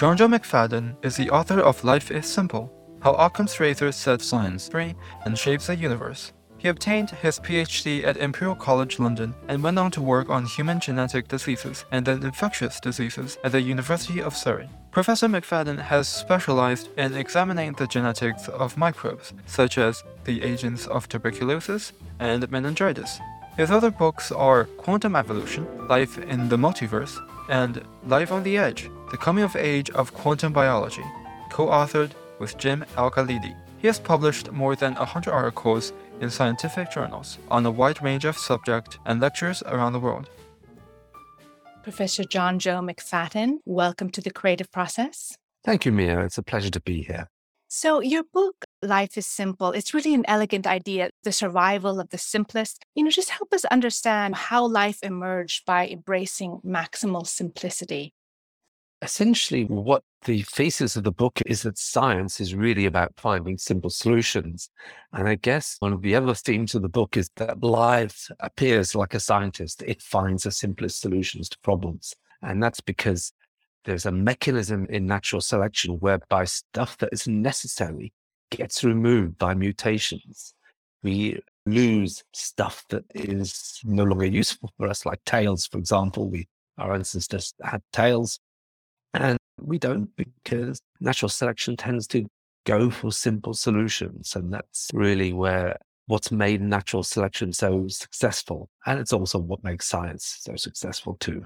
Johnjoe McFadden is the author of Life is Simple How Occam's Razor Sets Science Free and Shapes the Universe. He obtained his PhD at Imperial College London and went on to work on human genetic diseases and then infectious diseases at the University of Surrey. Professor McFadden has specialized in examining the genetics of microbes, such as the agents of tuberculosis and meningitis. His other books are Quantum Evolution, Life in the Multiverse, and Life on the Edge, The Coming of Age of Quantum Biology, co authored with Jim Al-Khalili. He has published more than 100 articles in scientific journals on a wide range of subjects and lectures around the world. Professor Johnjoe McFadden, welcome to the creative process. Thank you, Mia. It's a pleasure to be here. So, your book, Life is Simple, it's really an elegant idea, the survival of the simplest. You know, just help us understand how life emerged by embracing maximal simplicity. Essentially, what the thesis of the book is that science is really about finding simple solutions. And I guess one of the other themes of the book is that life appears like a scientist. It finds the simplest solutions to problems. And that's because there's a mechanism in natural selection whereby stuff that is necessary gets removed by mutations. We lose stuff that is no longer useful for us, like tails, for example. We, our ancestors had tails, and we don't because natural selection tends to go for simple solutions. And that's really where what's made natural selection so successful. And it's also what makes science so successful too.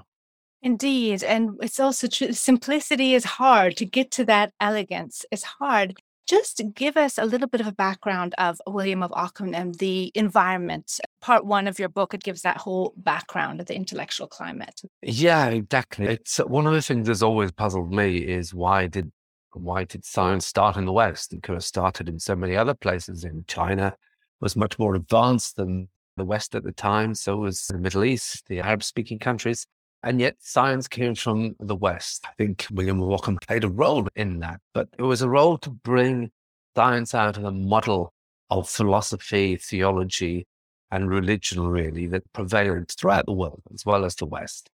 Indeed. And it's also true. Simplicity is hard to get to that elegance. It's hard. Just give us a little bit of a background of William of Ockham and the environment. Part one of your book, it gives that whole background of the intellectual climate. Yeah, exactly. It's uh, one of the things that's always puzzled me is why did why did science start in the West? It could have started in so many other places. In China was much more advanced than the West at the time. So was the Middle East, the Arab speaking countries. And yet science came from the West. I think William Ockham played a role in that, but it was a role to bring science out of the model of philosophy, theology, and religion, really, that prevailed throughout the world as well as the West.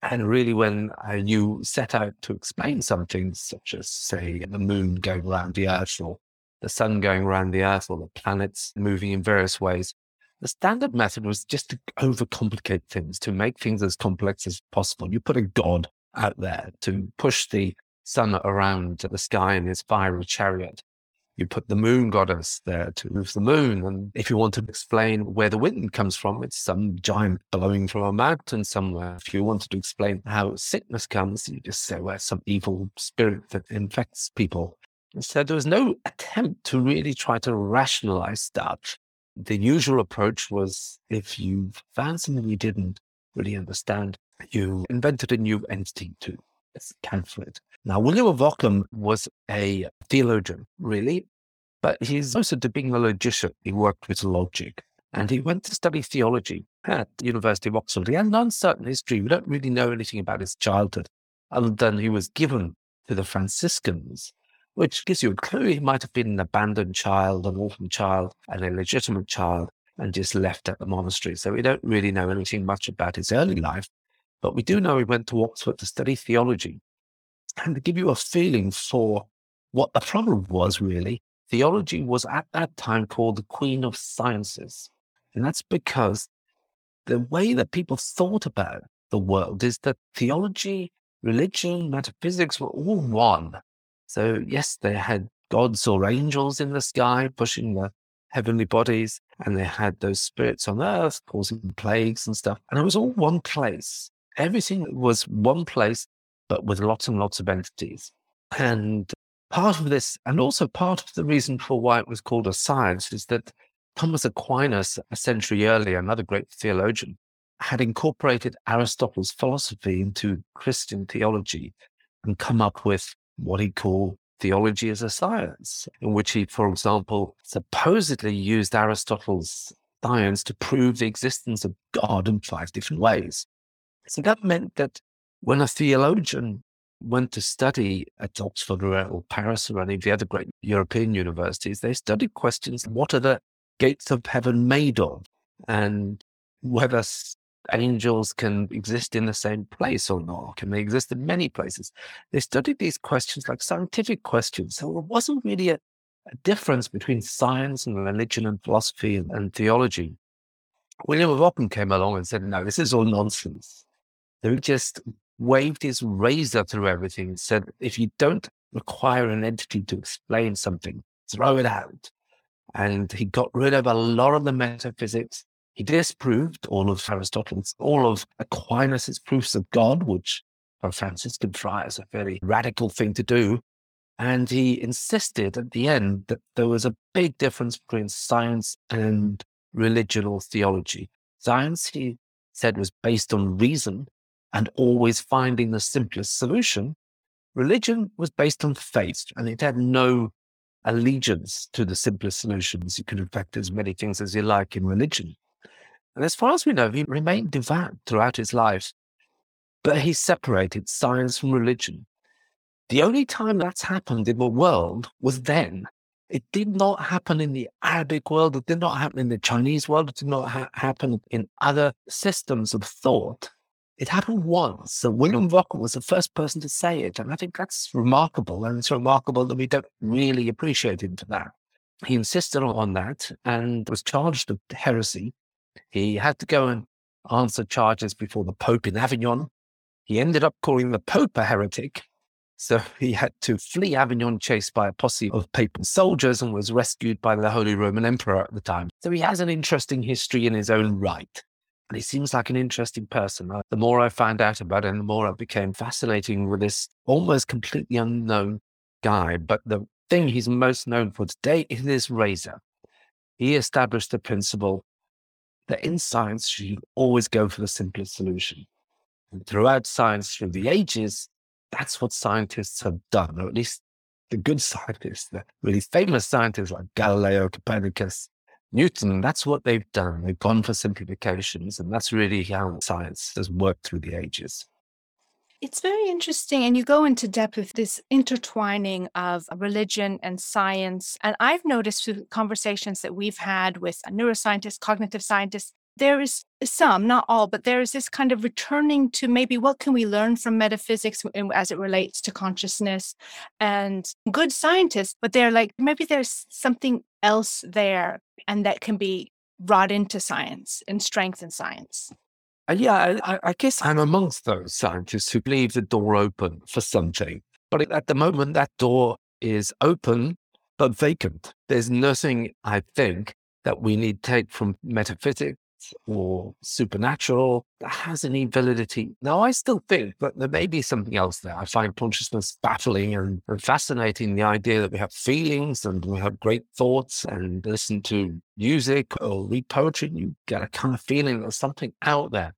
And really, when uh, you set out to explain something such as, say, the moon going around the earth or the sun going around the earth or the planets moving in various ways, the standard method was just to overcomplicate things, to make things as complex as possible. You put a god out there to push the sun around the sky in his fiery chariot. You put the moon goddess there to move the moon. And if you want to explain where the wind comes from, it's some giant blowing from a mountain somewhere. If you wanted to explain how sickness comes, you just say, well, some evil spirit that infects people. So there was no attempt to really try to rationalize stuff the usual approach was if you found something you didn't really understand, you invented a new entity to for it. Now, William of Ockham was a theologian, really, but he's also to being a logician. He worked with logic and he went to study theology at the University of Oxford. He had an uncertain history. We don't really know anything about his childhood other than he was given to the Franciscans which gives you a clue he might have been an abandoned child, an orphan child, an illegitimate child, and just left at the monastery. So we don't really know anything much about his early life, but we do know he went to Oxford to study theology. And to give you a feeling for what the problem was, really, theology was at that time called the Queen of Sciences. And that's because the way that people thought about the world is that theology, religion, metaphysics were all one. So, yes, they had gods or angels in the sky pushing the heavenly bodies, and they had those spirits on earth causing plagues and stuff. And it was all one place. Everything was one place, but with lots and lots of entities. And part of this, and also part of the reason for why it was called a science, is that Thomas Aquinas, a century earlier, another great theologian, had incorporated Aristotle's philosophy into Christian theology and come up with what he called theology as a science, in which he, for example, supposedly used Aristotle's science to prove the existence of God in five different ways. So that meant that when a theologian went to study at Oxford or Paris or any of the other great European universities, they studied questions what are the gates of heaven made of? And whether angels can exist in the same place or not? Can they exist in many places? They studied these questions like scientific questions. So it wasn't really a, a difference between science and religion and philosophy and, and theology. William of Ockham came along and said, no, this is all nonsense. He just waved his razor through everything and said, if you don't require an entity to explain something, throw it out. And he got rid of a lot of the metaphysics he disproved all of Aristotle's, all of Aquinas's proofs of God, which for Franciscan friars a very radical thing to do. And he insisted at the end that there was a big difference between science and religion or theology. Science, he said, was based on reason and always finding the simplest solution. Religion was based on faith and it had no allegiance to the simplest solutions. You could, in fact, as many things as you like in religion. And as far as we know, he remained devout throughout his life, but he separated science from religion. The only time that's happened in the world was then. It did not happen in the Arabic world. It did not happen in the Chinese world. It did not ha- happen in other systems of thought. It happened once. So William Ockham was the first person to say it. And I think that's remarkable. And it's remarkable that we don't really appreciate him for that. He insisted on that and was charged with heresy he had to go and answer charges before the Pope in Avignon. He ended up calling the Pope a heretic. So he had to flee Avignon, chased by a posse of papal soldiers, and was rescued by the Holy Roman Emperor at the time. So he has an interesting history in his own right. And he seems like an interesting person. Uh, the more I found out about him, the more I became fascinating with this almost completely unknown guy. But the thing he's most known for today is his razor. He established the principle that in science, you always go for the simplest solution. And throughout science, through the ages, that's what scientists have done, or at least the good scientists, the really famous scientists like Galileo, Copernicus, Newton, that's what they've done. They've gone for simplifications, and that's really how science has worked through the ages. It's very interesting. And you go into depth with this intertwining of religion and science. And I've noticed through conversations that we've had with neuroscientists, cognitive scientists, there is some, not all, but there is this kind of returning to maybe what can we learn from metaphysics as it relates to consciousness and good scientists, but they're like, maybe there's something else there and that can be brought into science and strengthen science. And yeah, I, I guess I'm amongst those scientists who leave the door open for something. But at the moment, that door is open but vacant. There's nothing, I think, that we need take from metaphysics or supernatural that has any validity. Now, I still think that there may be something else there. I find consciousness baffling and, and fascinating. The idea that we have feelings and we have great thoughts and listen to music or read poetry, and you get a kind of feeling there's something out there.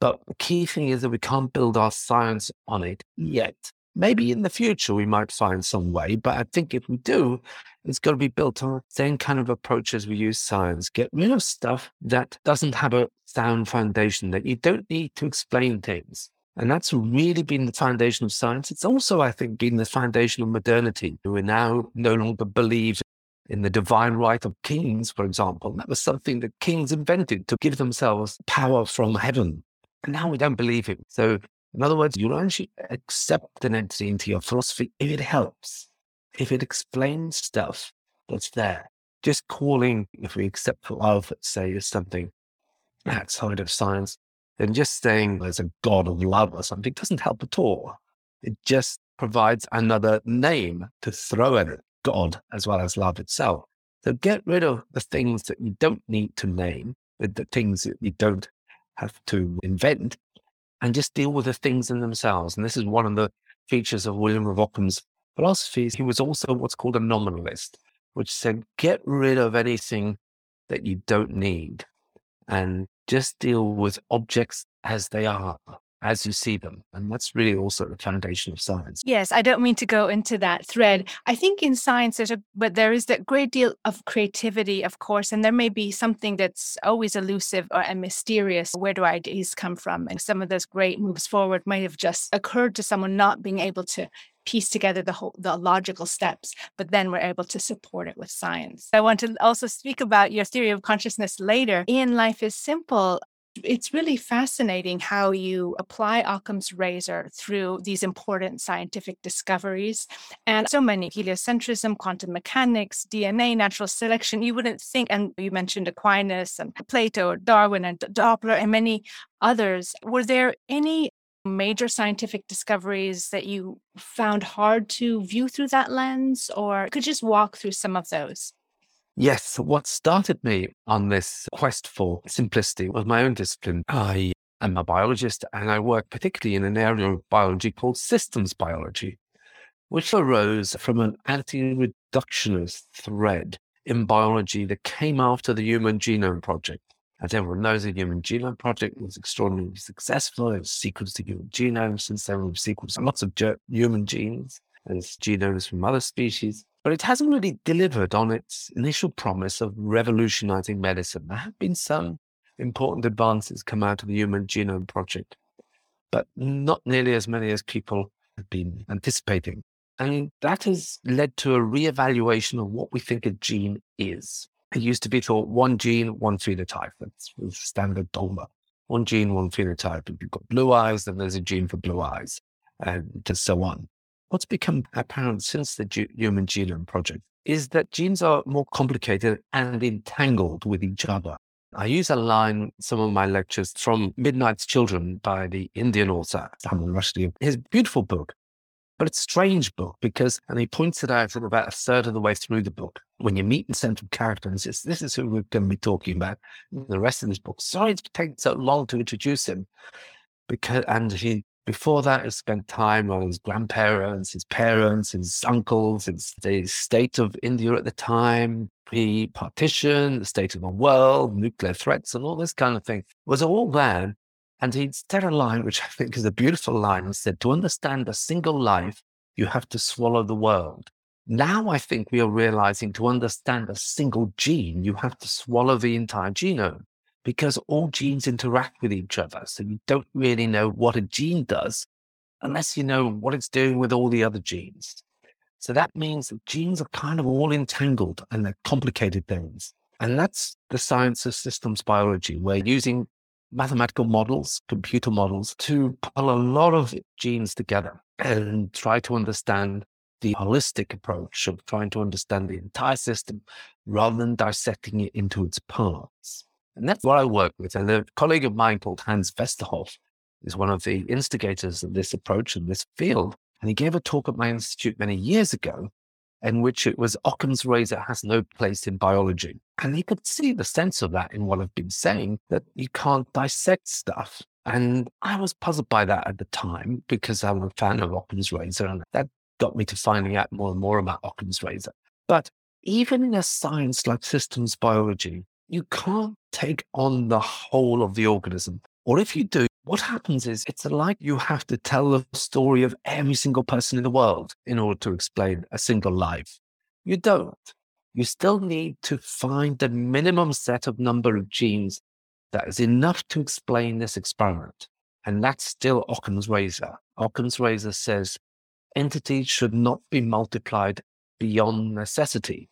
But the key thing is that we can't build our science on it yet. Maybe in the future we might find some way, but I think if we do, it's got to be built on the same kind of approach as we use science. Get rid of stuff that doesn't have a sound foundation, that you don't need to explain things. And that's really been the foundation of science. It's also, I think, been the foundation of modernity. We now no longer believe in the divine right of kings, for example. That was something that kings invented to give themselves power from heaven. And now we don't believe it. So, in other words, you don't accept an entity into your philosophy if it helps, if it explains stuff that's there. Just calling, if we accept love, say, is something outside of science, then just saying there's a God of love or something doesn't help at all. It just provides another name to throw at it, God as well as love itself. So get rid of the things that you don't need to name, the things that you don't have to invent and just deal with the things in themselves. And this is one of the features of William of Ockham's philosophy. He was also what's called a nominalist, which said, get rid of anything that you don't need and just deal with objects as they are as you see them. And that's really also the foundation of science. Yes, I don't mean to go into that thread. I think in science there's a but there is that great deal of creativity, of course, and there may be something that's always elusive or and mysterious. Where do ideas come from? And some of those great moves forward might have just occurred to someone not being able to piece together the whole the logical steps but then we're able to support it with science i want to also speak about your theory of consciousness later in life is simple It's really fascinating how you apply Occam's razor through these important scientific discoveries and so many heliocentrism, quantum mechanics, DNA, natural selection. You wouldn't think, and you mentioned Aquinas and Plato, Darwin, and Doppler, and many others. Were there any major scientific discoveries that you found hard to view through that lens, or could you just walk through some of those? Yes, what started me on this quest for simplicity was my own discipline. I am a biologist and I work particularly in an area of biology called systems biology, which arose from an anti reductionist thread in biology that came after the Human Genome Project. As everyone knows, the Human Genome Project was extraordinarily successful. It sequenced the human genome since then we've sequenced lots of human genes and genomes from other species but it hasn't really delivered on its initial promise of revolutionizing medicine. There have been some important advances come out of the Human Genome Project, but not nearly as many as people have been anticipating. And that has led to a reevaluation of what we think a gene is. It used to be thought one gene, one phenotype. That's the standard dogma. One gene, one phenotype. If you've got blue eyes, then there's a gene for blue eyes, and so on. What's become apparent since the G- Human Genome Project is that genes are more complicated and entangled with each other. I use a line some of my lectures from Midnight's Children by the Indian author Salman Rushdie. His beautiful book, but it's a strange book because, and he points it out from about a third of the way through the book, when you meet the central character and says, this is who we're going to be talking about. The rest of this book, sorry it's taken so long to introduce him because, and he before that, he spent time on his grandparents, his parents, his uncles, his, the state of India at the time, pre partition, the state of the world, nuclear threats, and all this kind of thing was all there. And he said a line, which I think is a beautiful line. He said, To understand a single life, you have to swallow the world. Now I think we are realizing to understand a single gene, you have to swallow the entire genome because all genes interact with each other. So you don't really know what a gene does unless you know what it's doing with all the other genes. So that means that genes are kind of all entangled and they're complicated things. And that's the science of systems biology. We're using mathematical models, computer models to pull a lot of genes together and try to understand the holistic approach of trying to understand the entire system rather than dissecting it into its parts. And that's what I work with. And a colleague of mine called Hans Westerhoff is one of the instigators of this approach in this field. And he gave a talk at my institute many years ago in which it was Occam's razor has no place in biology. And he could see the sense of that in what I've been saying, that you can't dissect stuff. And I was puzzled by that at the time because I'm a fan of Occam's razor. And that got me to finding out more and more about Occam's razor. But even in a science like systems biology, you can't take on the whole of the organism. Or if you do, what happens is it's like you have to tell the story of every single person in the world in order to explain a single life. You don't. You still need to find the minimum set of number of genes that is enough to explain this experiment. And that's still Occam's razor. Occam's razor says entities should not be multiplied beyond necessity.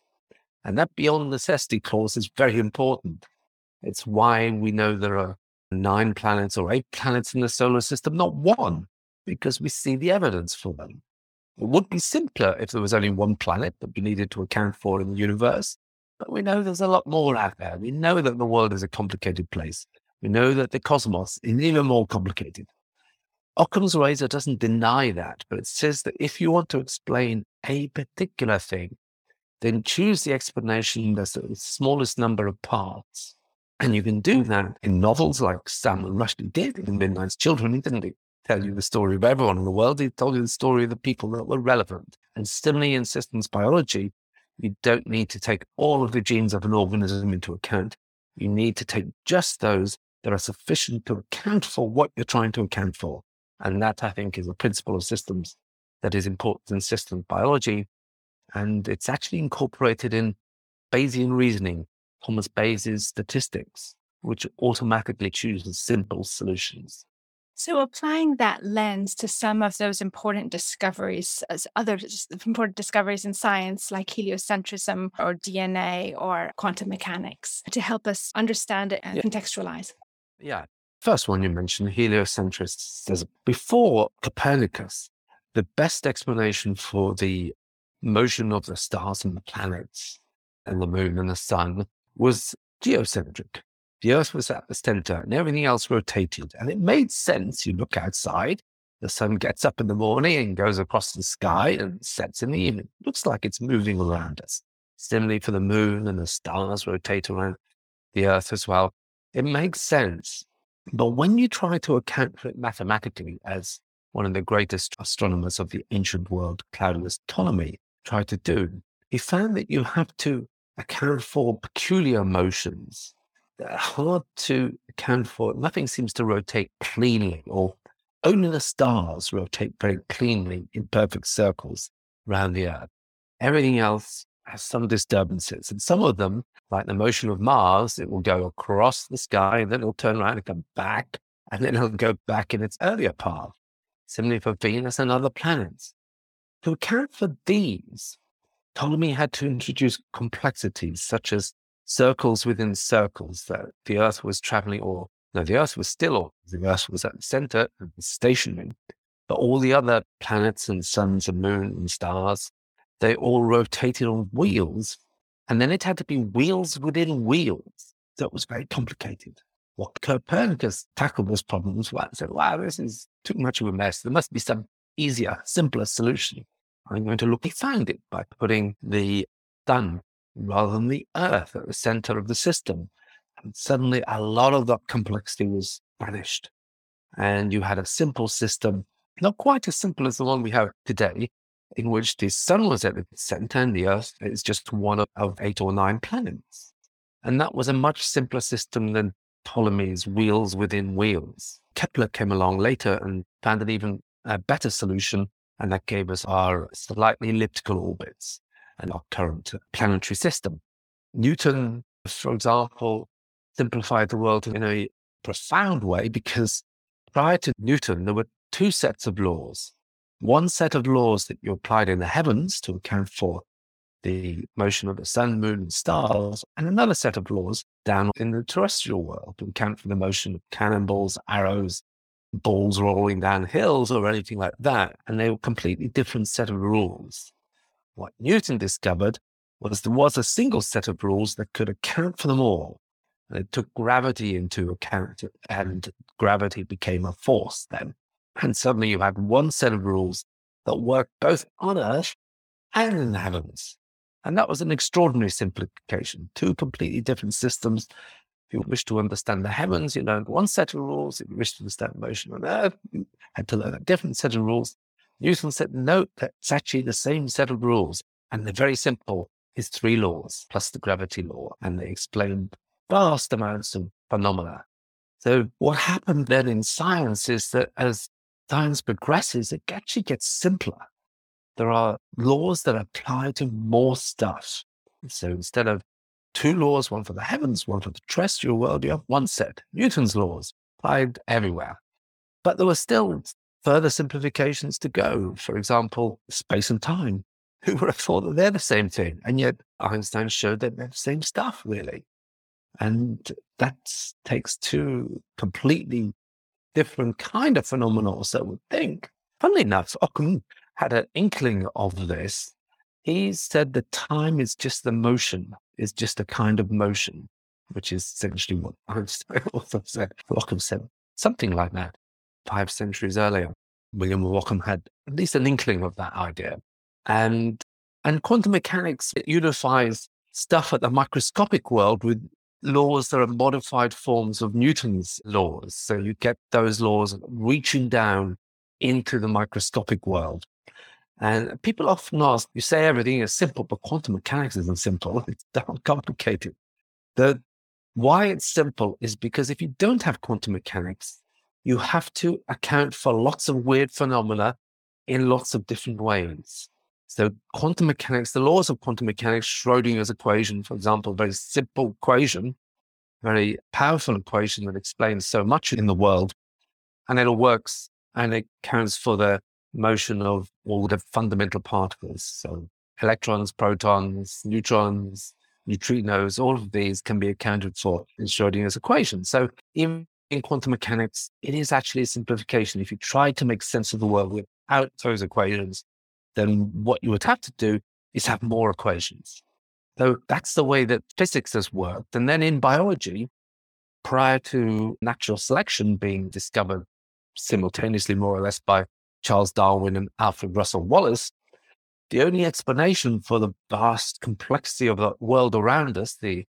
And that beyond necessity clause is very important. It's why we know there are nine planets or eight planets in the solar system, not one, because we see the evidence for them. It would be simpler if there was only one planet that we needed to account for in the universe. But we know there's a lot more out there. We know that the world is a complicated place. We know that the cosmos is even more complicated. Occam's razor doesn't deny that, but it says that if you want to explain a particular thing, then choose the explanation that's the smallest number of parts. And you can do that in novels like Salman Rushdie did in Midnight's Children. He didn't tell you the story of everyone in the world. He told you the story of the people that were relevant. And similarly in systems biology, you don't need to take all of the genes of an organism into account. You need to take just those that are sufficient to account for what you're trying to account for. And that, I think, is a principle of systems that is important in systems biology and it's actually incorporated in Bayesian reasoning, Thomas Bayes' statistics, which automatically chooses simple solutions. So, applying that lens to some of those important discoveries, as other important discoveries in science like heliocentrism or DNA or quantum mechanics, to help us understand it and yeah. contextualize. Yeah. First one you mentioned, heliocentricity, says before Copernicus, the best explanation for the motion of the stars and the planets and the moon and the sun was geocentric. The Earth was at the center and everything else rotated. And it made sense. You look outside, the sun gets up in the morning and goes across the sky and sets in the evening. It looks like it's moving around us. Similarly for the moon and the stars rotate around the Earth as well. It makes sense. But when you try to account for it mathematically, as one of the greatest astronomers of the ancient world, Claudius Ptolemy, tried to do, he found that you have to account for peculiar motions that are hard to account for. Nothing seems to rotate cleanly, or only the stars rotate very cleanly in perfect circles around the Earth. Everything else has some disturbances, and some of them, like the motion of Mars, it will go across the sky and then it'll turn around and come back, and then it'll go back in its earlier path. Similarly for Venus and other planets. To account for these, Ptolemy had to introduce complexities such as circles within circles that the Earth was traveling, or no, the Earth was still, the Earth was at the center and stationary, but all the other planets and suns and moon and stars, they all rotated on wheels. And then it had to be wheels within wheels. So it was very complicated. What Copernicus tackled this problem was what said, wow, this is too much of a mess. There must be some easier, simpler solution. I'm going to look. Found it by putting the sun rather than the earth at the center of the system. And suddenly a lot of that complexity was vanished. And you had a simple system, not quite as simple as the one we have today, in which the sun was at the center and the earth is just one of eight or nine planets. And that was a much simpler system than Ptolemy's wheels within wheels. Kepler came along later and found an even a better solution, and that gave us our slightly elliptical orbits and our current planetary system. Newton, for example, simplified the world in a profound way because prior to Newton, there were two sets of laws. One set of laws that you applied in the heavens to account for the motion of the sun, moon, and stars, and another set of laws down in the terrestrial world to account for the motion of cannonballs, arrows, balls rolling down hills, or anything like that. And they were completely different set of rules. What Newton discovered was there was a single set of rules that could account for them all. And it took gravity into account, and gravity became a force then. And suddenly you had one set of rules that worked both on Earth and in the heavens. And that was an extraordinary simplification. Two completely different systems. If you wish to understand the heavens, you learned one set of rules. If you wish to understand motion on Earth, you had to learn a different set of rules. Newton said, no, that's actually the same set of rules. And they're very simple. It's three laws plus the gravity law. And they explain vast amounts of phenomena. So what happened then in science is that as science progresses, it actually gets simpler. There are laws that apply to more stuff. So instead of two laws, one for the heavens, one for the terrestrial world, you have one set. Newton's laws applied everywhere. But there were still further simplifications to go. For example, space and time. Who would have thought that they're the same thing? And yet Einstein showed that they're the same stuff, really. And that takes two completely different kind of phenomena, so would think. Funnily enough, Occam had an inkling of this. He said that time is just the motion, is just a kind of motion, which is essentially what Einstein also said. Said something like that five centuries earlier. William Occam had at least an inkling of that idea. And, and quantum mechanics unifies stuff at the microscopic world with laws that are modified forms of Newton's laws. So you get those laws reaching down into the microscopic world. And people often ask, you say everything is simple, but quantum mechanics isn't simple. It's damn complicated. The why it's simple is because if you don't have quantum mechanics, you have to account for lots of weird phenomena in lots of different ways. So quantum mechanics, the laws of quantum mechanics, Schrodinger's equation, for example, very simple equation, very powerful equation that explains so much in the world. And it all works and it counts for the motion of all the fundamental particles. So electrons, protons, neutrons, neutrinos, all of these can be accounted for in Schrodinger's equation. So even in quantum mechanics, it is actually a simplification. If you try to make sense of the world without those equations, then what you would have to do is have more equations. So that's the way that physics has worked. And then in biology, prior to natural selection being discovered simultaneously, more or less, by Charles Darwin and Alfred Russel Wallace, the only explanation for the vast complexity of the world around us, the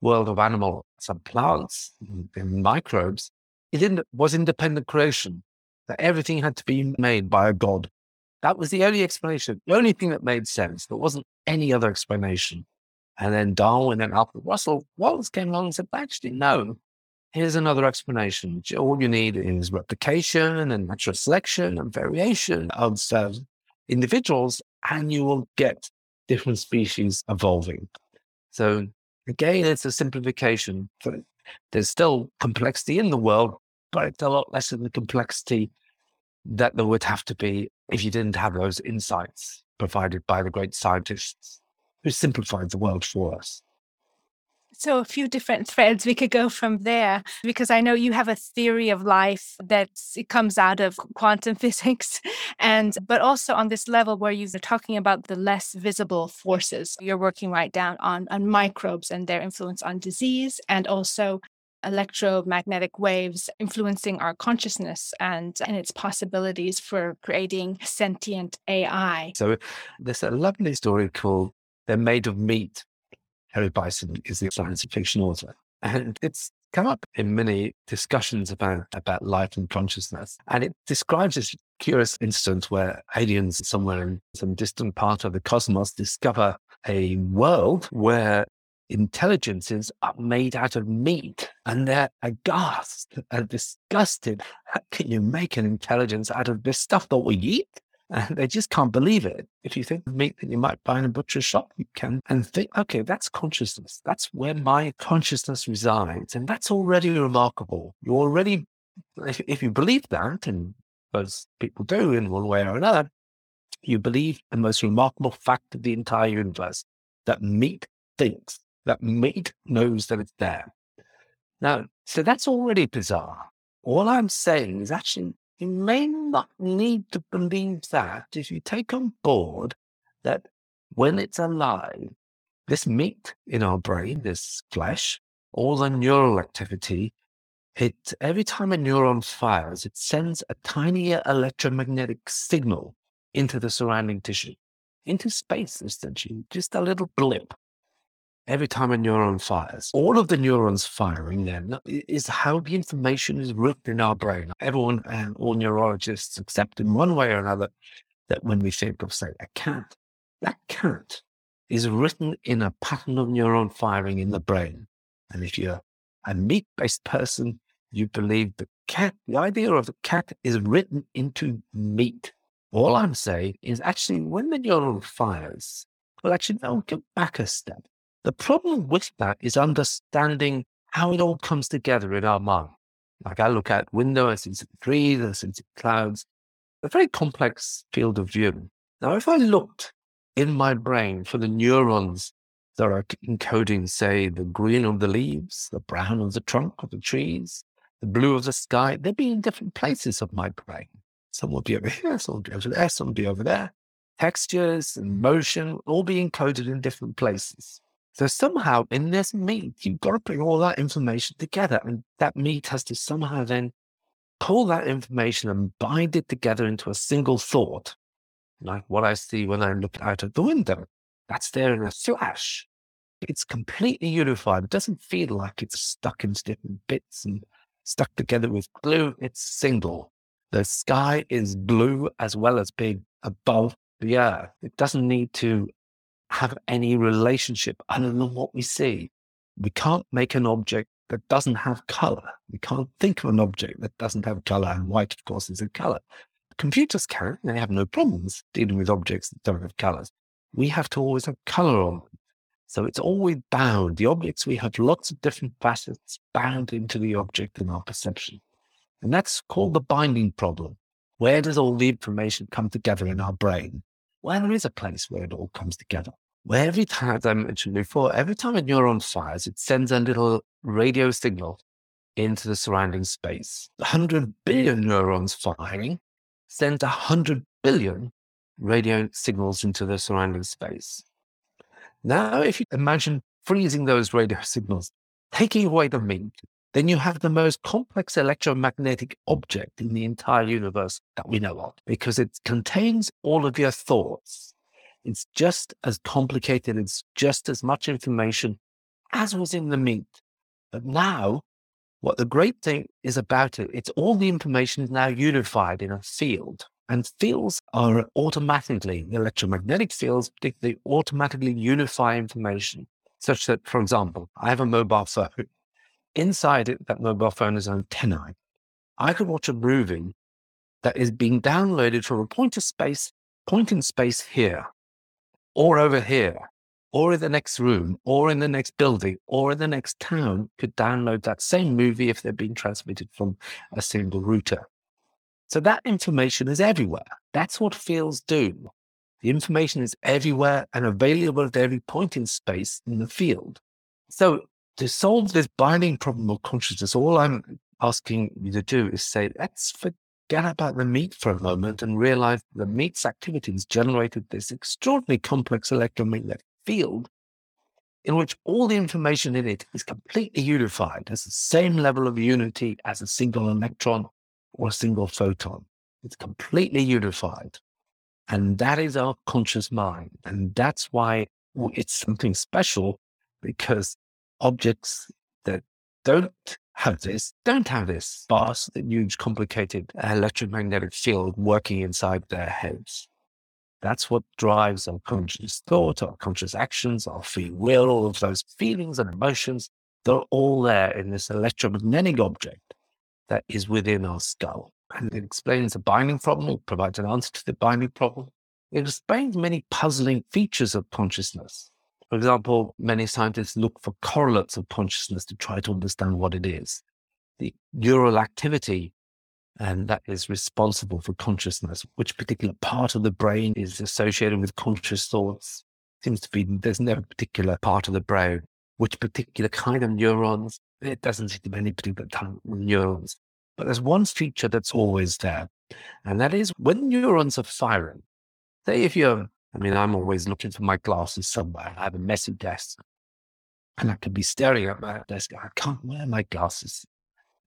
world of animals and plants and microbes, it was independent creation, that everything had to be made by a god. That was the only explanation, the only thing that made sense. There wasn't any other explanation. And then Darwin and Alfred Russel Wallace came along and said, actually, no, here's another explanation. All you need is replication and natural selection and variation of individuals, and you will get different species evolving. So again, it's a simplification. There's still complexity in the world, but it's a lot less than the complexity that there would have to be if you didn't have those insights provided by the great scientists who simplified the world for us. So, a few different threads we could go from there because I know you have a theory of life that comes out of quantum physics, and but also on this level where you're talking about the less visible forces. You're working right down on, on microbes and their influence on disease, and also electromagnetic waves influencing our consciousness and, and its possibilities for creating sentient AI. So, there's a lovely story called They're Made of Meat Harry Bisson is the science fiction author. And it's come up in many discussions about, about life and consciousness. And it describes this curious instance where aliens somewhere in some distant part of the cosmos discover a world where intelligences are made out of meat and they're aghast and disgusted. How can you make an intelligence out of this stuff that we eat? And they just can't believe it. If you think of meat that you might buy in a butcher's shop, you can and think, okay, that's consciousness. That's where my consciousness resides. And that's already remarkable. You already, if, if you believe that, and as people do in one way or another, you believe the most remarkable fact of the entire universe that meat thinks, that meat knows that it's there. Now, so that's already bizarre. All I'm saying is actually you may not need to believe that if you take on board that when it's alive, this meat in our brain, this flesh, all the neural activity, it every time a neuron fires, it sends a tiny electromagnetic signal into the surrounding tissue, into space, essentially, just a little blip every time a neuron fires. All of the neurons firing then is how the information is written in our brain. Everyone and all neurologists accept in one way or another that when we think of, say, a cat, that cat is written in a pattern of neuron firing in the brain. And if you're a meat based person, you believe the cat, the idea of the cat is written into meat. All I'm saying is actually when the neuron fires, well, actually, no, go back a step. The problem with that is understanding how it all comes together in our mind. Like I look at window, I see the trees, I see the clouds, a very complex field of view. Now, if I looked in my brain for the neurons that are encoding, say, the green of the leaves, the brown of the trunk of the trees, the blue of the sky, they'd be in different places of my brain. Some will be over here, some will be over there, some will be over there. Textures and motion all be encoded in different places. So somehow in this meat, you've got to bring all that information together. And that meat has to somehow then pull that information and bind it together into a single thought. Like what I see when I look out of the window. That's there in a flash. It's completely unified. It doesn't feel like it's stuck into different bits and stuck together with glue. It's single. The sky is blue as well as being above the earth. It doesn't need to have any relationship other than what we see. We can't make an object that doesn't have color. We can't think of an object that doesn't have color, and white, of course, is a color. Computers can, they have no problems dealing with objects that don't have colors. We have to always have color on them. So it's always bound. The objects, we have lots of different facets bound into the object in our perception. And that's called the binding problem. Where does all the information come together in our brain? Well, there is a place where it all comes together. Where every time, as I mentioned before, every time a neuron fires, it sends a little radio signal into the surrounding space. 100 billion neurons firing sends 100 billion radio signals into the surrounding space. Now, if you imagine freezing those radio signals, taking away the meat, then you have the most complex electromagnetic object in the entire universe that we know of because it contains all of your thoughts. It's just as complicated, it's just as much information as was in the meat. But now, what the great thing is about it, it's all the information is now unified in a field. And fields are automatically, electromagnetic fields, they automatically unify information such that, for example, I have a mobile phone. Inside it, that mobile phone is an antenna. I could watch a movie that is being downloaded from a point of space, point in space here, or over here, or in the next room, or in the next building, or in the next town could download that same movie if they're being transmitted from a single router. So that information is everywhere. That's what fields do. The information is everywhere and available at every point in space in the field. So to solve this binding problem of consciousness, all I'm asking you to do is say, let's forget about the meat for a moment and realize the meat's activities generated this extraordinarily complex electromagnetic field in which all the information in it is completely unified, has the same level of unity as a single electron or a single photon. It's completely unified. And that is our conscious mind. And that's why it's something special because objects that don't have this don't have this vast, huge, complicated electromagnetic field working inside their heads. That's what drives our conscious thought, our conscious actions, our free will, all of those feelings and emotions. They're all there in this electromagnetic object that is within our skull. And it explains the binding problem, it provides an answer to the binding problem. It explains many puzzling features of consciousness. For example, many scientists look for correlates of consciousness to try to understand what it is. The neural activity and that is responsible for consciousness. Which particular part of the brain is associated with conscious thoughts? Seems to be there's no particular part of the brain. Which particular kind of neurons? It doesn't seem to be any particular type of neurons. But there's one feature that's always there, and that is when neurons are firing. Say if you're I mean, I'm always looking for my glasses somewhere. I have a messy desk and I could be staring at my desk. I can't wear my glasses.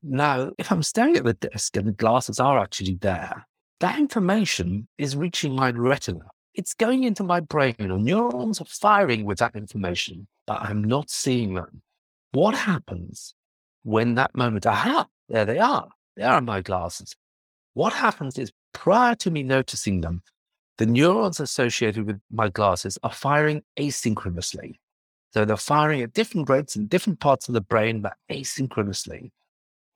Now, if I'm staring at the desk and the glasses are actually there, that information is reaching my retina. It's going into my brain and neurons are firing with that information, but I'm not seeing them. What happens when that moment, aha, there they are. There are my glasses. What happens is prior to me noticing them, the neurons associated with my glasses are firing asynchronously. So they're firing at different rates in different parts of the brain, but asynchronously.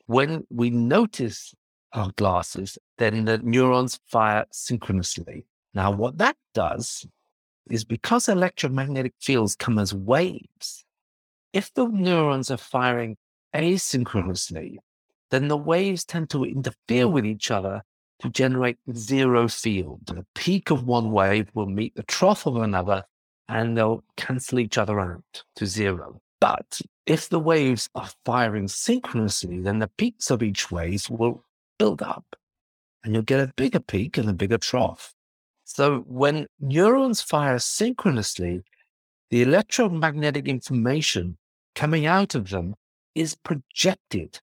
When we notice our glasses, then the neurons fire synchronously. Now, what that does is because electromagnetic fields come as waves, if the neurons are firing asynchronously, then the waves tend to interfere with each other to generate zero field. The peak of one wave will meet the trough of another and they'll cancel each other out to zero. But if the waves are firing synchronously, then the peaks of each wave will build up and you'll get a bigger peak and a bigger trough. So when neurons fire synchronously, the electromagnetic information coming out of them is projected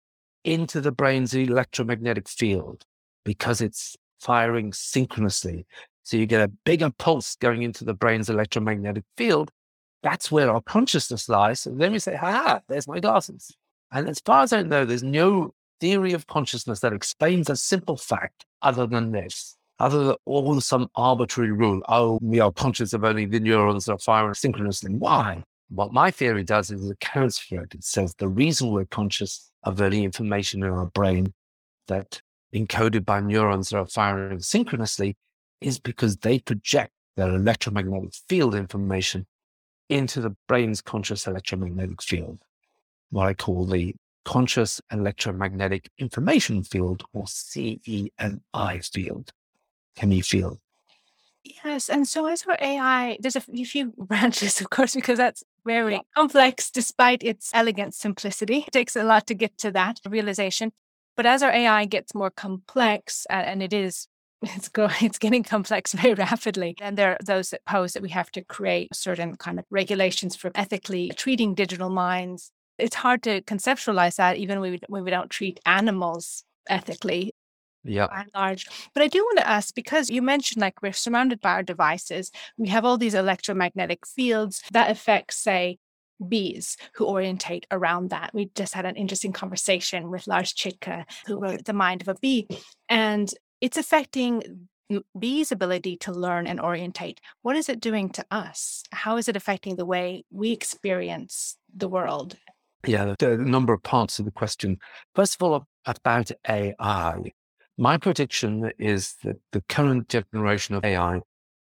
into the brain's electromagnetic field because it's firing synchronously. So you get a bigger pulse going into the brain's electromagnetic field. That's where our consciousness lies. And then we say, ha, there's my glasses. And as far as I know, there's no theory of consciousness that explains a simple fact other than this, other than all some arbitrary rule. Oh, we are conscious of only the neurons that are firing synchronously. Why? What my theory does is it accounts for it. It says the reason we're conscious of any information in our brain that encoded by neurons that are firing synchronously is because they project their electromagnetic field information into the brain's conscious electromagnetic field, what I call the conscious electromagnetic information field or CEMI field, CEMI field. Yes. And so as for AI, there's a few branches, of course, because that's very complex despite its elegant simplicity. It takes a lot to get to that realization. But as our AI gets more complex, and it is it's go it's getting complex very rapidly and there are those that pose that we have to create certain kind of regulations for ethically treating digital minds. It's hard to conceptualize that even when we, when we don't treat animals ethically yeah by and large. But i do want to ask because you mentioned like we're surrounded by our devices we have all these electromagnetic fields that affect say bees who orientate around that. We just had an interesting conversation with Lars Chittka who wrote the mind of a bee and it's affecting bees ability to learn and orientate. What is it doing to us? How is it affecting the way we experience the world? Yeah, there are a number of parts of the question. First of all, about AI. My prediction is that the current generation of AI,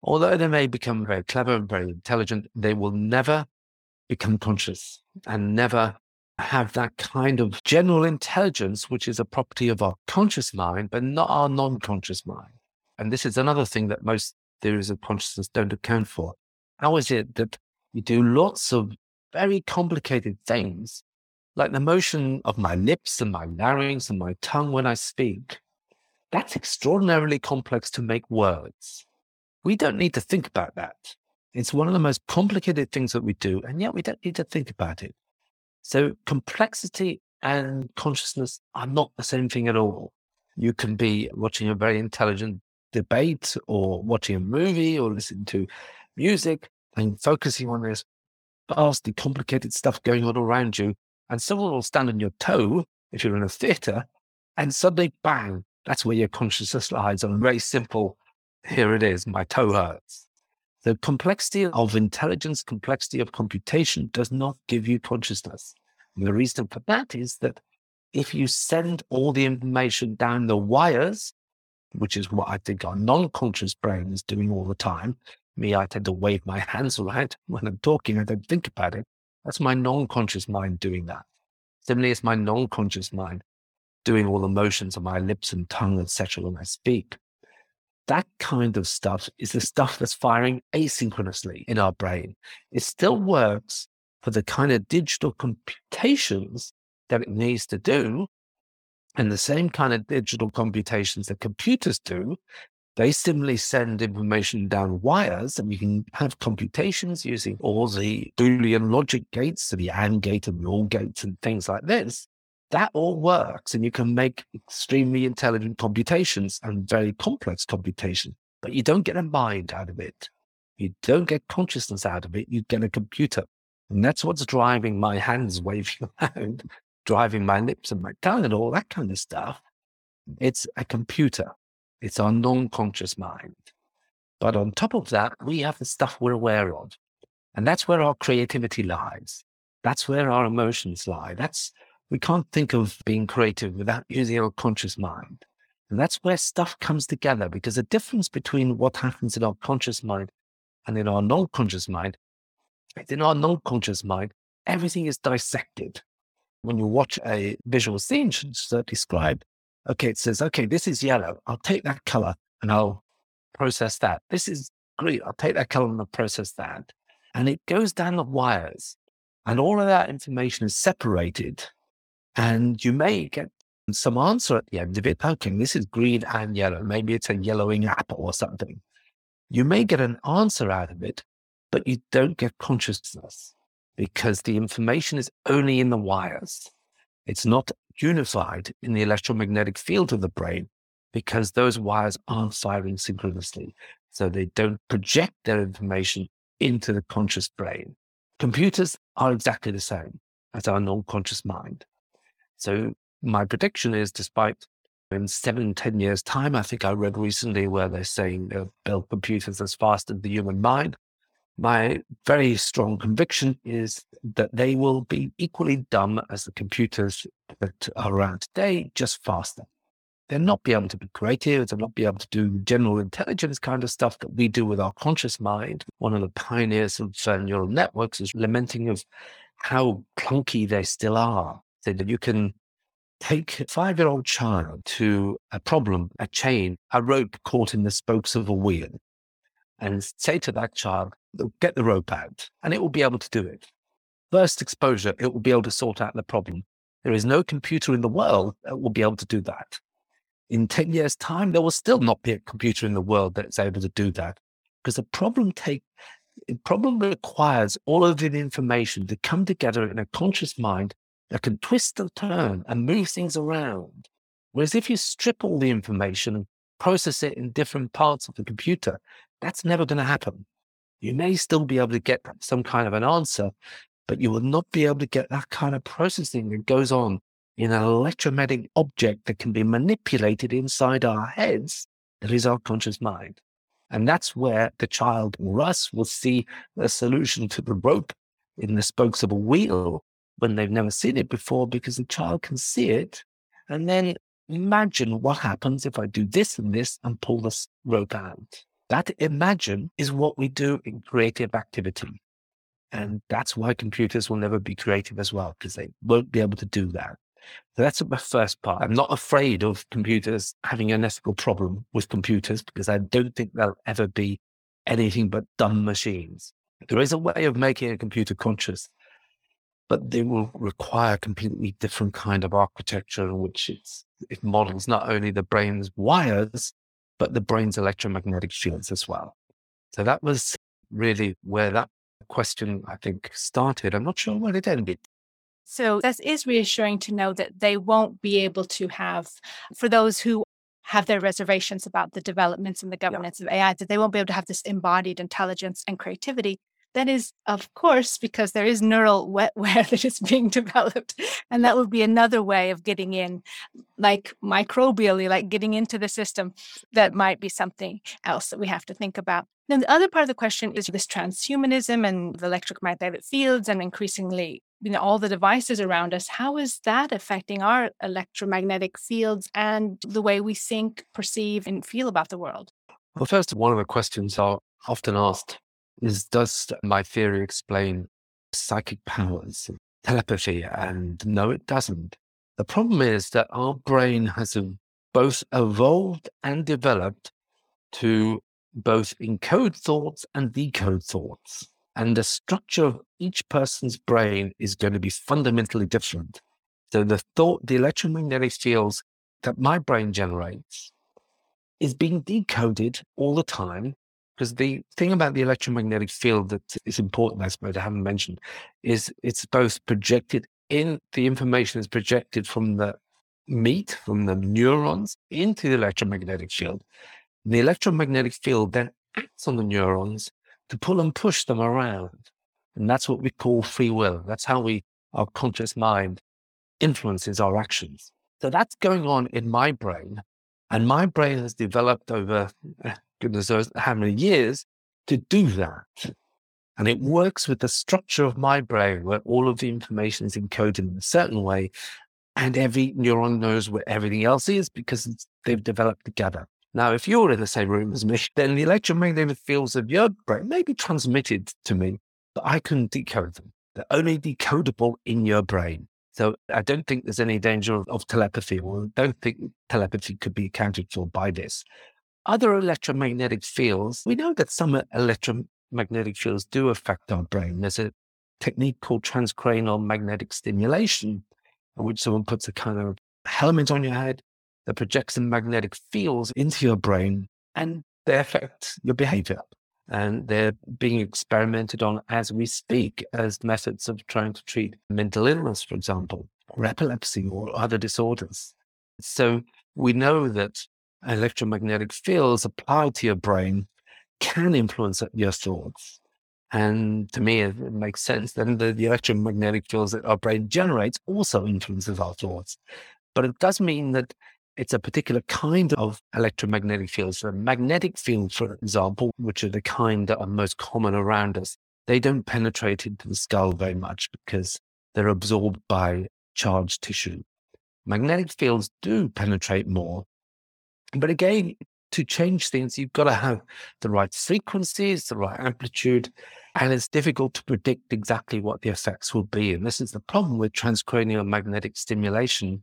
although they may become very clever and very intelligent, they will never become conscious and never have that kind of general intelligence, which is a property of our conscious mind, but not our non conscious mind. And this is another thing that most theories of consciousness don't account for. How is it that we do lots of very complicated things, like the motion of my lips and my larynx and my tongue when I speak. That's extraordinarily complex to make words. We don't need to think about that. It's one of the most complicated things that we do, and yet we don't need to think about it. So, complexity and consciousness are not the same thing at all. You can be watching a very intelligent debate or watching a movie or listening to music and focusing on this vastly complicated stuff going on around you. And someone will stand on your toe if you're in a theater, and suddenly, bang, that's where your consciousness lies on a very simple, here it is, my toe hurts. The complexity of intelligence, complexity of computation does not give you consciousness. And the reason for that is that if you send all the information down the wires, which is what I think our non conscious brain is doing all the time, me, I tend to wave my hands around when I'm talking. I don't think about it. That's my non conscious mind doing that. Similarly, it's my non conscious mind doing all the motions of my lips and tongue, etc., when I speak. That kind of stuff is the stuff that's firing asynchronously in our brain. It still works for the kind of digital computations that it needs to do, and the same kind of digital computations that computers do they simply send information down wires, and you can have computations using all the Boolean logic gates, so the AND gate and the OR gates and things like this. That all works, and you can make extremely intelligent computations and very complex computations, but you don't get a mind out of it. You don't get consciousness out of it. You get a computer. And that's what's driving my hands waving around, driving my lips and my tongue and all that kind of stuff. It's a computer. It's our non conscious mind. But on top of that, we have the stuff we're aware of. And that's where our creativity lies. That's where our emotions lie. That's, we can't think of being creative without using our conscious mind. And that's where stuff comes together because the difference between what happens in our conscious mind and in our non conscious mind is in our non conscious mind, everything is dissected. When you watch a visual scene described, okay, it says, okay, this is yellow. I'll take that color and I'll process that. This is green. I'll take that color and I'll process that. And it goes down the wires. And all of that information is separated. And you may get some answer at the end of it. Okay, this is green and yellow. Maybe it's a yellowing apple or something. You may get an answer out of it, but you don't get consciousness because the information is only in the wires. It's not unified in the electromagnetic field of the brain because those wires aren't firing synchronously. So they don't project their information into the conscious brain. Computers are exactly the same as our non conscious mind. So my prediction is despite in seven, ten years' time, I think I read recently where they're saying they'll build computers as fast as the human mind my very strong conviction is that they will be equally dumb as the computers that are around today, just faster. They'll not be able to be creative, they'll not be able to do general intelligence kind of stuff that we do with our conscious mind. One of the pioneers of neural networks is lamenting of how clunky they still are. That you can take a five year old child to a problem, a chain, a rope caught in the spokes of a wheel, and say to that child, get the rope out, and it will be able to do it. first exposure, it will be able to sort out the problem. There is no computer in the world that will be able to do that. In 10 years' time, there will still not be a computer in the world that's able to do that because the problem take the problem requires all of the information to come together in a conscious mind that can twist and turn and move things around. Whereas if you strip all the information and process it in different parts of the computer, that's never going to happen. You may still be able to get some kind of an answer, but you will not be able to get that kind of processing that goes on in an electromagnetic object that can be manipulated inside our heads that is our conscious mind. And that's where the child or us will see a solution to the rope in the spokes of a wheel when they've never seen it before, because the child can see it and then imagine what happens if I do this and this and pull this rope out. That imagine is what we do in creative activity. And that's why computers will never be creative as well, because they won't be able to do that. So that's the first part. I'm not afraid of computers having an ethical problem with computers because I don't think they'll ever be anything but dumb machines. There is a way of making a computer conscious, but they will require a completely different kind of architecture in which it's, it models not only the brain's wires, but the brain's electromagnetic fields as well. So that was really where that question, I think, started. I'm not sure where it ended. So this is reassuring to know that they won't be able to have, for those who have their reservations about the developments and the governance yeah. of AI, that they won't be able to have this embodied intelligence and creativity. That is, of course, because there is neural wetware that is being developed. And that would be another way of getting in, like microbially, like getting into the system. That might be something else that we have to think about. Then the other part of the question is this transhumanism and the electromagnetic fields and increasingly you know all the devices around us how is that affecting our electromagnetic fields and the way we think perceive and feel about the world well first one of the questions are often asked is does my theory explain psychic powers telepathy and no it doesn't the problem is that our brain has both evolved and developed to both encode thoughts and decode thoughts. And the structure of each person's brain is going to be fundamentally different. So the thought, the electromagnetic fields that my brain generates is being decoded all the time. Because the thing about the electromagnetic field that is important, I suppose I haven't mentioned, is it's both projected in the information is projected from the meat, from the neurons into the electromagnetic field. The electromagnetic field then acts on the neurons to pull and push them around. And that's what we call free will. That's how we, our conscious mind influences our actions. So that's going on in my brain. And my brain has developed over eh, goodness knows how many years to do that. And it works with the structure of my brain where all of the information is encoded in a certain way. And every neuron knows where everything else is because they've developed together. Now, if you're in the same room as me, then the electromagnetic fields of your brain may be transmitted to me, but I can decode them. They're only decodable in your brain. So I don't think there's any danger of, of telepathy, or I don't think telepathy could be accounted for by this. Other electromagnetic fields, we know that some electromagnetic fields do affect our brain. There's a technique called transcranial magnetic stimulation, in which someone puts a kind of helmet on your head that projects some magnetic fields into your brain and they affect your behavior. And they're being experimented on as we speak as methods of trying to treat mental illness, for example, or epilepsy or other disorders. So we know that electromagnetic fields applied to your brain can influence your thoughts. And to me, it makes sense that the, the electromagnetic fields that our brain generates also influences our thoughts. But it does mean that it's a particular kind of electromagnetic fields. So magnetic fields, for example, which are the kind that are most common around us, they don't penetrate into the skull very much because they're absorbed by charged tissue. Magnetic fields do penetrate more. But again, to change things, you've got to have the right frequencies, the right amplitude, and it's difficult to predict exactly what the effects will be. And this is the problem with transcranial magnetic stimulation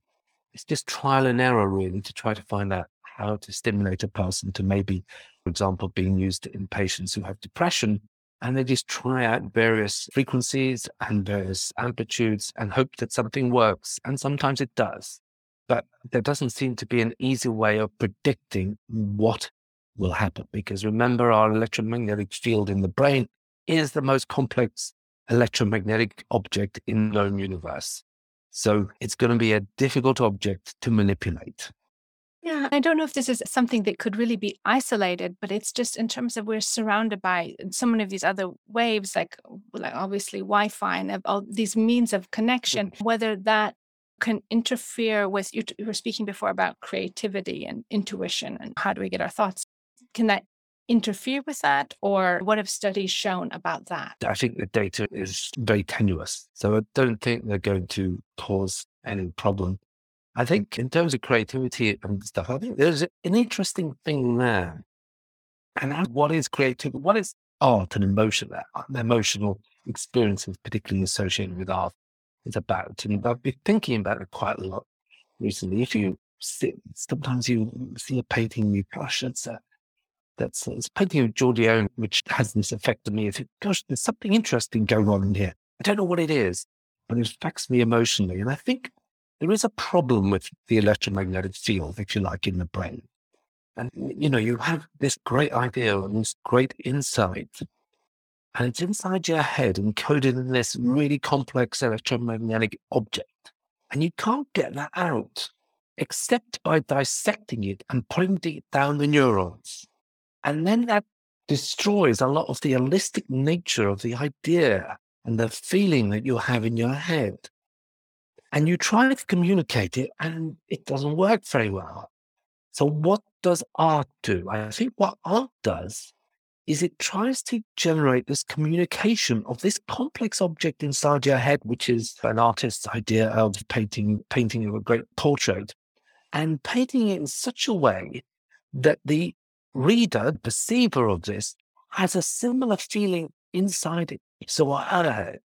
it's just trial and error really to try to find out how to stimulate a person to maybe, for example, being used in patients who have depression and they just try out various frequencies and various amplitudes and hope that something works. And sometimes it does. But there doesn't seem to be an easy way of predicting what will happen because remember, our electromagnetic field in the brain is the most complex electromagnetic object in the known universe. So it's going to be a difficult object to manipulate. Yeah, I don't know if this is something that could really be isolated, but it's just in terms of we're surrounded by so many of these other waves, like, like obviously Wi-Fi and all these means of connection. Whether that can interfere with you, you were speaking before about creativity and intuition and how do we get our thoughts? Can that interfere with that, or what have studies shown about that? I think the data is very tenuous, so I don't think they're going to cause any problem I think in terms of creativity and stuff, I think there's an interesting thing there. And what is creativity? What is art and emotion? Uh, emotional experiences, particularly associated with art, is about. And I've been thinking about it quite a lot recently. If you sometimes you see a painting, you gosh, that's a that's it's a painting of Giorgione, which has this effect on me. If gosh, there's something interesting going on in here. I don't know what it is, but it affects me emotionally. And I think there is a problem with the electromagnetic field, if you like, in the brain. And, you know, you have this great idea and this great insight, and it's inside your head encoded in this really complex electromagnetic object. And you can't get that out except by dissecting it and putting it down the neurons. And then that destroys a lot of the holistic nature of the idea and the feeling that you have in your head and you try to communicate it and it doesn't work very well. So, what does art do? I think what art does is it tries to generate this communication of this complex object inside your head, which is an artist's idea of painting, painting of a great portrait, and painting it in such a way that the reader, perceiver of this, has a similar feeling inside it. So I had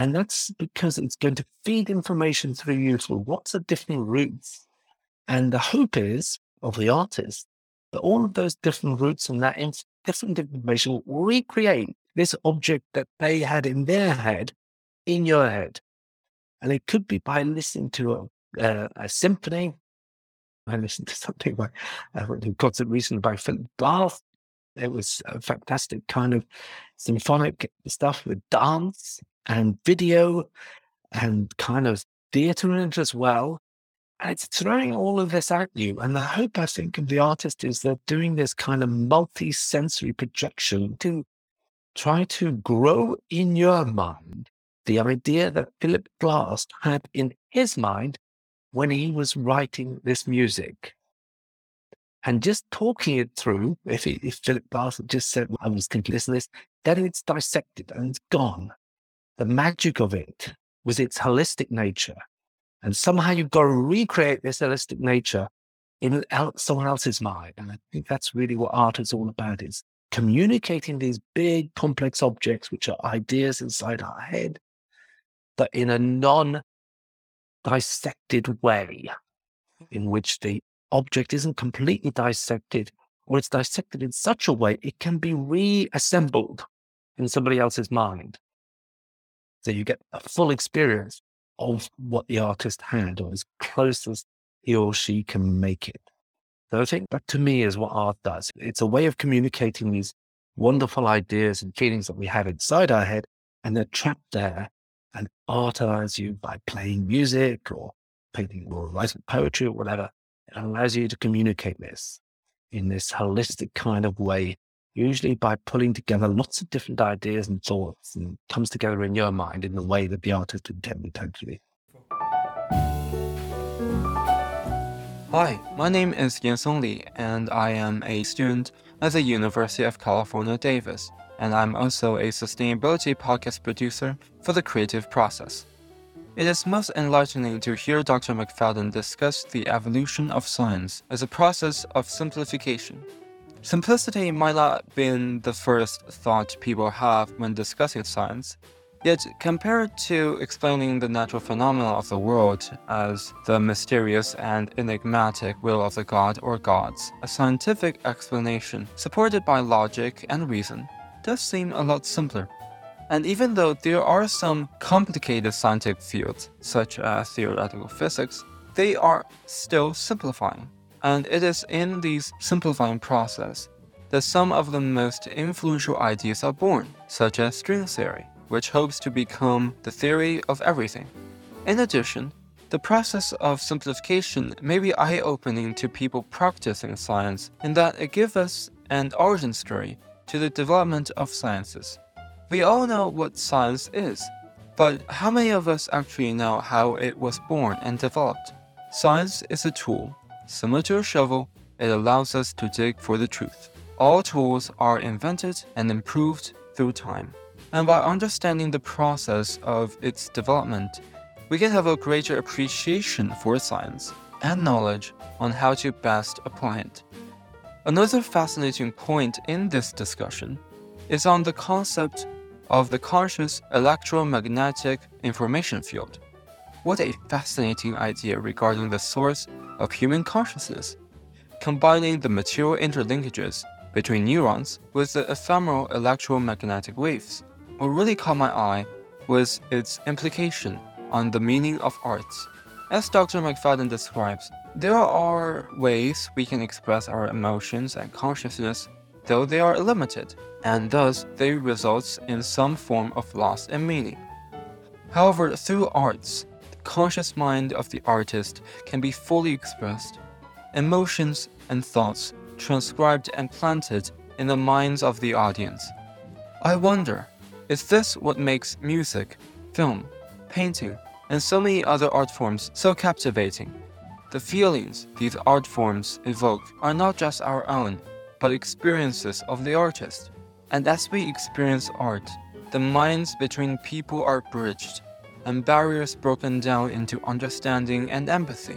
and that's because it's going to feed information through you through lots of different routes. And the hope is of the artist that all of those different routes and that inf- different information recreate this object that they had in their head in your head. And it could be by listening to a, uh, a symphony. I listened to something by a concert recently by Philip Glass. It was a fantastic kind of symphonic stuff with dance and video and kind of theatre in it as well. And it's throwing all of this at you. And the hope, I think, of the artist is they're doing this kind of multi sensory projection to try to grow in your mind the idea that Philip Glass had in his mind when he was writing this music. And just talking it through, if, he, if Philip Glass had just said, well, I was thinking this and this, then it's dissected and it's gone the magic of it was its holistic nature. And somehow you've got to recreate this holistic nature in someone else's mind. And I think that's really what art is all about is communicating these big complex objects, which are ideas inside our head, but in a non dissected way in which the object isn't completely dissected or it's dissected in such a way it can be reassembled in somebody else's mind. So you get a full experience of what the artist had or as close as he or she can make it. So I think that to me is what art does. It's a way of communicating these wonderful ideas and feelings that we have inside our head, and they're trapped there. And art allows you by playing music or painting or writing poetry or whatever, it allows you to communicate this in this holistic kind of way usually by pulling together lots of different ideas and thoughts and comes together in your mind in the way that the artist intended totally. Hi, my name is Yansong Li, and I am a student at the University of California, Davis, and I'm also a sustainability podcast producer for the creative process. It is most enlightening to hear Dr. McFadden discuss the evolution of science as a process of simplification Simplicity might not have been the first thought people have when discussing science, yet compared to explaining the natural phenomena of the world as the mysterious and enigmatic will of the god or gods, a scientific explanation supported by logic and reason does seem a lot simpler. And even though there are some complicated scientific fields, such as theoretical physics, they are still simplifying. And it is in these simplifying process that some of the most influential ideas are born, such as string theory, which hopes to become the theory of everything. In addition, the process of simplification may be eye opening to people practicing science in that it gives us an origin story to the development of sciences. We all know what science is, but how many of us actually know how it was born and developed? Science is a tool. Similar to a shovel, it allows us to dig for the truth. All tools are invented and improved through time. And by understanding the process of its development, we can have a greater appreciation for science and knowledge on how to best apply it. Another fascinating point in this discussion is on the concept of the conscious electromagnetic information field. What a fascinating idea regarding the source of human consciousness. Combining the material interlinkages between neurons with the ephemeral electromagnetic waves. What really caught my eye was its implication on the meaning of arts. As Dr. McFadden describes, there are ways we can express our emotions and consciousness, though they are limited, and thus they result in some form of loss in meaning. However, through arts, conscious mind of the artist can be fully expressed. Emotions and thoughts transcribed and planted in the minds of the audience. I wonder, is this what makes music, film, painting, and so many other art forms so captivating. The feelings these art forms evoke are not just our own, but experiences of the artist. And as we experience art, the minds between people are bridged, and barriers broken down into understanding and empathy.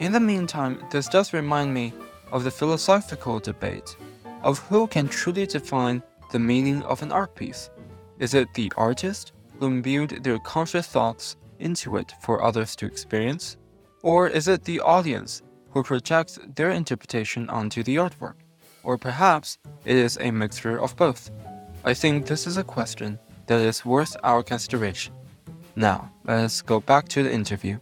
In the meantime, this does remind me of the philosophical debate of who can truly define the meaning of an art piece. Is it the artist who imbued their conscious thoughts into it for others to experience? Or is it the audience who projects their interpretation onto the artwork? Or perhaps it is a mixture of both? I think this is a question that is worth our consideration. Now, let's go back to the interview.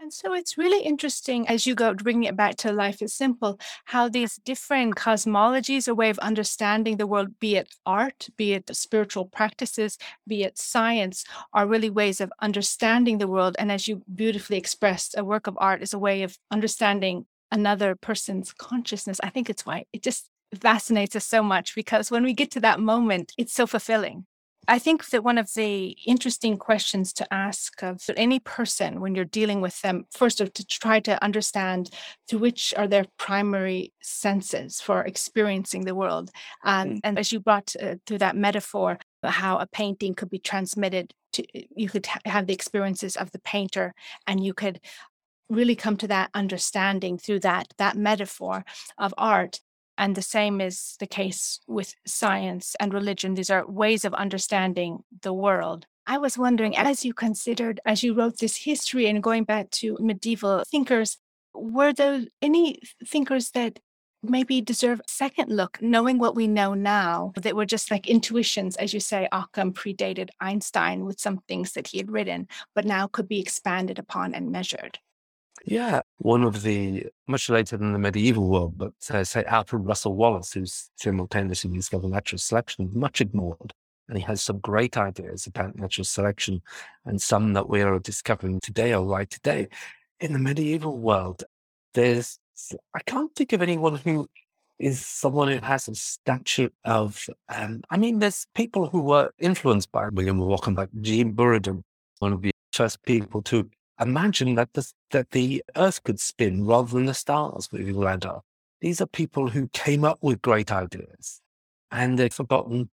And so it's really interesting as you go bringing it back to life is simple, how these different cosmologies, a way of understanding the world, be it art, be it spiritual practices, be it science, are really ways of understanding the world. And as you beautifully expressed, a work of art is a way of understanding another person's consciousness. I think it's why it just fascinates us so much because when we get to that moment, it's so fulfilling. I think that one of the interesting questions to ask of any person when you're dealing with them, first of to try to understand to which are their primary senses for experiencing the world. Um, mm. And as you brought uh, through that metaphor, how a painting could be transmitted to, you could ha- have the experiences of the painter and you could really come to that understanding through that that metaphor of art and the same is the case with science and religion. These are ways of understanding the world. I was wondering, as you considered, as you wrote this history and going back to medieval thinkers, were there any thinkers that maybe deserve a second look, knowing what we know now, that were just like intuitions, as you say, Occam predated Einstein with some things that he had written, but now could be expanded upon and measured? Yeah, one of the much later than the medieval world, but uh, say Alfred Russel Wallace, who's simultaneously discovered natural selection, much ignored. And he has some great ideas about natural selection, and some that we are discovering today or right today. In the medieval world, there's I can't think of anyone who is someone who has a statue of. Um, I mean, there's people who were influenced by William Ockham, like Jean Buridan, one of the first people to imagine that the, that the earth could spin rather than the stars moving around Earth. These are people who came up with great ideas and they're forgotten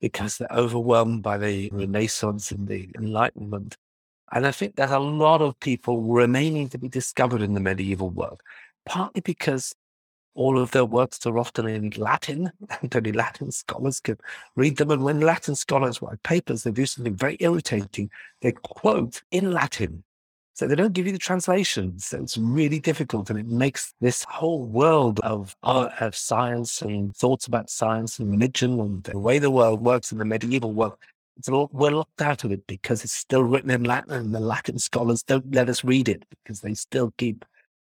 because they're overwhelmed by the Renaissance and the Enlightenment. And I think there's a lot of people remaining to be discovered in the medieval world, partly because all of their works are often in Latin, and only Latin scholars can read them. And when Latin scholars write papers, they do something very irritating. They quote in Latin So they don't give you the translations. So it's really difficult. And it makes this whole world of art, of science and thoughts about science and religion and the way the world works in the medieval world. It's all, we're locked out of it because it's still written in Latin and the Latin scholars don't let us read it because they still keep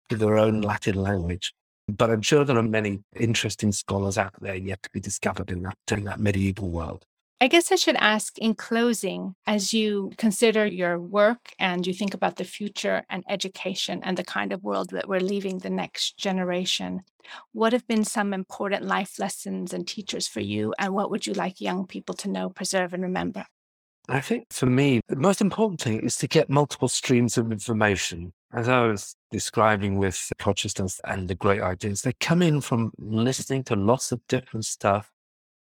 to their own Latin language. But I'm sure there are many interesting scholars out there yet to be discovered in that, in that medieval world. I guess I should ask in closing, as you consider your work and you think about the future and education and the kind of world that we're leaving the next generation, what have been some important life lessons and teachers for you? And what would you like young people to know, preserve, and remember? I think for me, the most important thing is to get multiple streams of information. As I was describing with consciousness and the great ideas, they come in from listening to lots of different stuff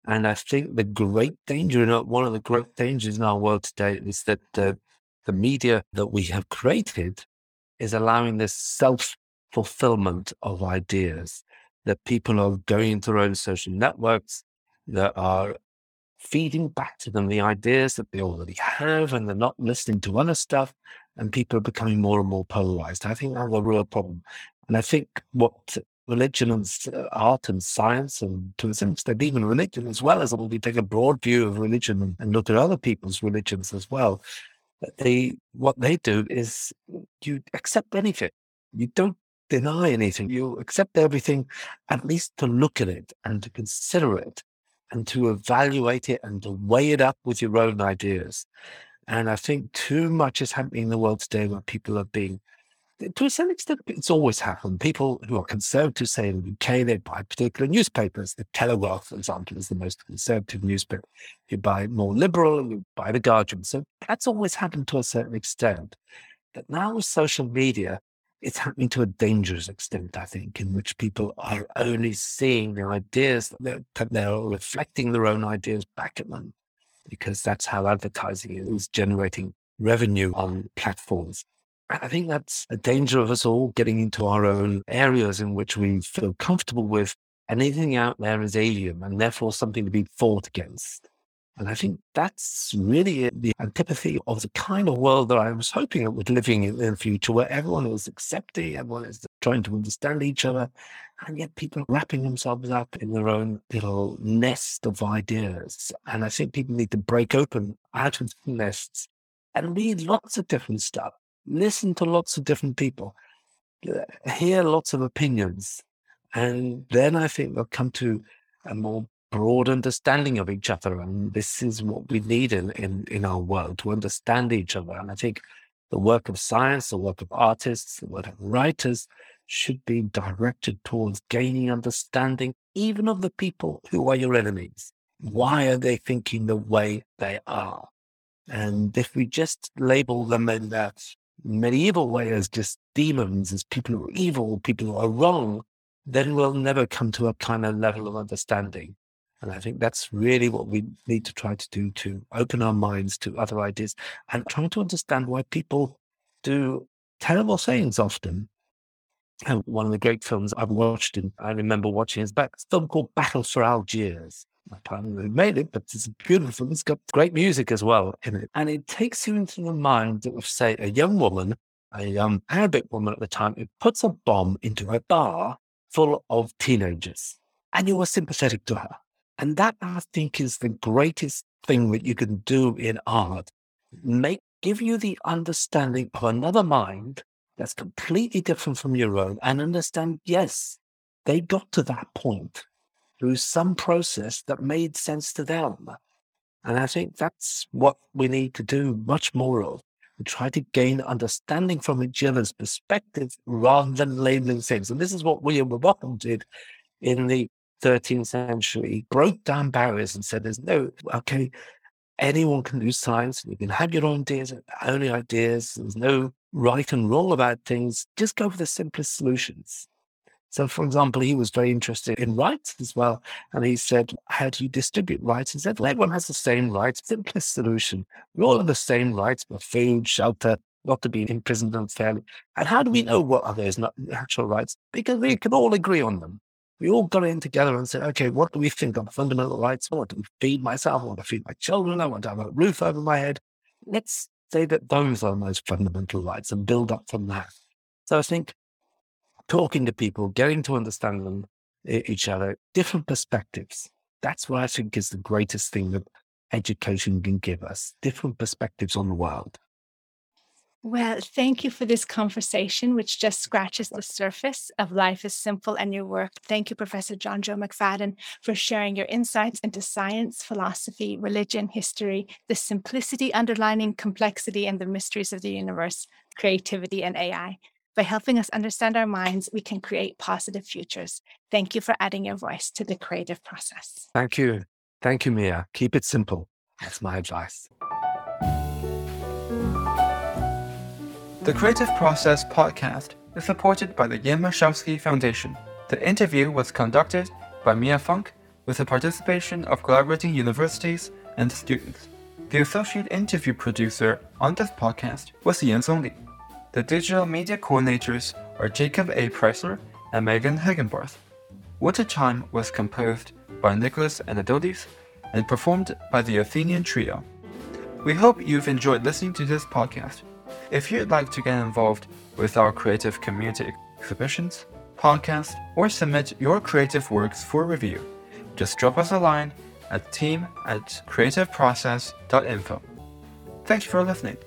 and I think the great danger, one of the great dangers in our world today is that the, the media that we have created is allowing this self fulfillment of ideas that people are going into their own social networks that are feeding back to them the ideas that they already have and they're not listening to other stuff and people are becoming more and more polarized. I think that's a real problem. And I think what religion and art and science, and to a certain extent, even religion as well as we take a broad view of religion and look at other people's religions as well. They what they do is you accept anything. You don't deny anything. You accept everything, at least to look at it and to consider it and to evaluate it and to weigh it up with your own ideas. And I think too much is happening in the world today where people are being to a certain extent, it's always happened. People who are conservative, say in the UK, they buy particular newspapers. The Telegraph, for example, is the most conservative newspaper. You buy more liberal, you buy the Guardian. So that's always happened to a certain extent. But now with social media, it's happening to a dangerous extent, I think, in which people are only seeing the ideas that they're, they're reflecting their own ideas back at them, because that's how advertising is generating revenue on platforms. I think that's a danger of us all getting into our own areas in which we feel comfortable with. Anything out there is alien and therefore something to be fought against. And I think that's really the antipathy of the kind of world that I was hoping it would living in, the future, where everyone is accepting, everyone is trying to understand each other, and yet people are wrapping themselves up in their own little nest of ideas. And I think people need to break open out of the nests and read lots of different stuff listen to lots of different people, uh, hear lots of opinions, and then I think they'll come to a more broad understanding of each other. And this is what we need in, in, in our world to understand each other. And I think the work of science, the work of artists, the work of writers should be directed towards gaining understanding, even of the people who are your enemies. Why are they thinking the way they are? And if we just label them in that medieval way as just demons, as people who are evil, people who are wrong, then we'll never come to a kind of level of understanding. And I think that's really what we need to try to do to open our minds to other ideas and try to understand why people do terrible things often. And one of the great films I've watched, and I remember watching, is a film called Battle for Algiers. I can't who made it, but it's beautiful. It's got great music as well in it. And it takes you into the mind of, say, a young woman, a young Arabic woman at the time, who puts a bomb into a bar full of teenagers. And you are sympathetic to her. And that, I think, is the greatest thing that you can do in art. Make, give you the understanding of another mind that's completely different from your own and understand, yes, they got to that point through some process that made sense to them. And I think that's what we need to do much more of. We try to gain understanding from each other's perspective rather than labeling things. And this is what William Rowbotham did in the 13th century. He broke down barriers and said, there's no, okay, anyone can do science. You can have your own ideas, only ideas. There's no right and wrong about things. Just go for the simplest solutions. So, for example, he was very interested in rights as well. And he said, How do you distribute rights? He said, well, Everyone has the same rights, simplest solution. We all have the same rights for food, shelter, not to be imprisoned unfairly. And how do we know what are those natural rights? Because we can all agree on them. We all got in together and said, okay, what do we think are fundamental rights? I want to feed myself. I want to feed my children. I want to have a roof over my head. Let's say that those are the most fundamental rights and build up from that. So I think talking to people, getting to understand them, each other, different perspectives. That's what I think is the greatest thing that education can give us different perspectives on the world. Well, thank you for this conversation, which just scratches the surface of Life is Simple and your work. Thank you, Professor Johnjoe McFadden, for sharing your insights into science, philosophy, religion, history, the simplicity underlining complexity and the mysteries of the universe, creativity, and AI. By helping us understand our minds, we can create positive futures. Thank you for adding your voice to the creative process. Thank you. Thank you, Mia. Keep it simple. That's my advice. The Creative Process podcast is supported by the Jan Michalski Foundation. The interview was conducted by Mia Funk with the participation of collaborating universities and students. The associate interview producer on this podcast was Yansong Li. The digital media coordinators are Jacob A. Preisler and Megan Hagenbarth. Winter Time was composed by Nicholas Anadodis and performed by the Athenian Trio. We hope you've enjoyed listening to this podcast. If you'd like to get involved with our creative community exhibitions, podcasts, or submit your creative works for review, just drop us a line at team at creativeprocess.info. Thanks for listening.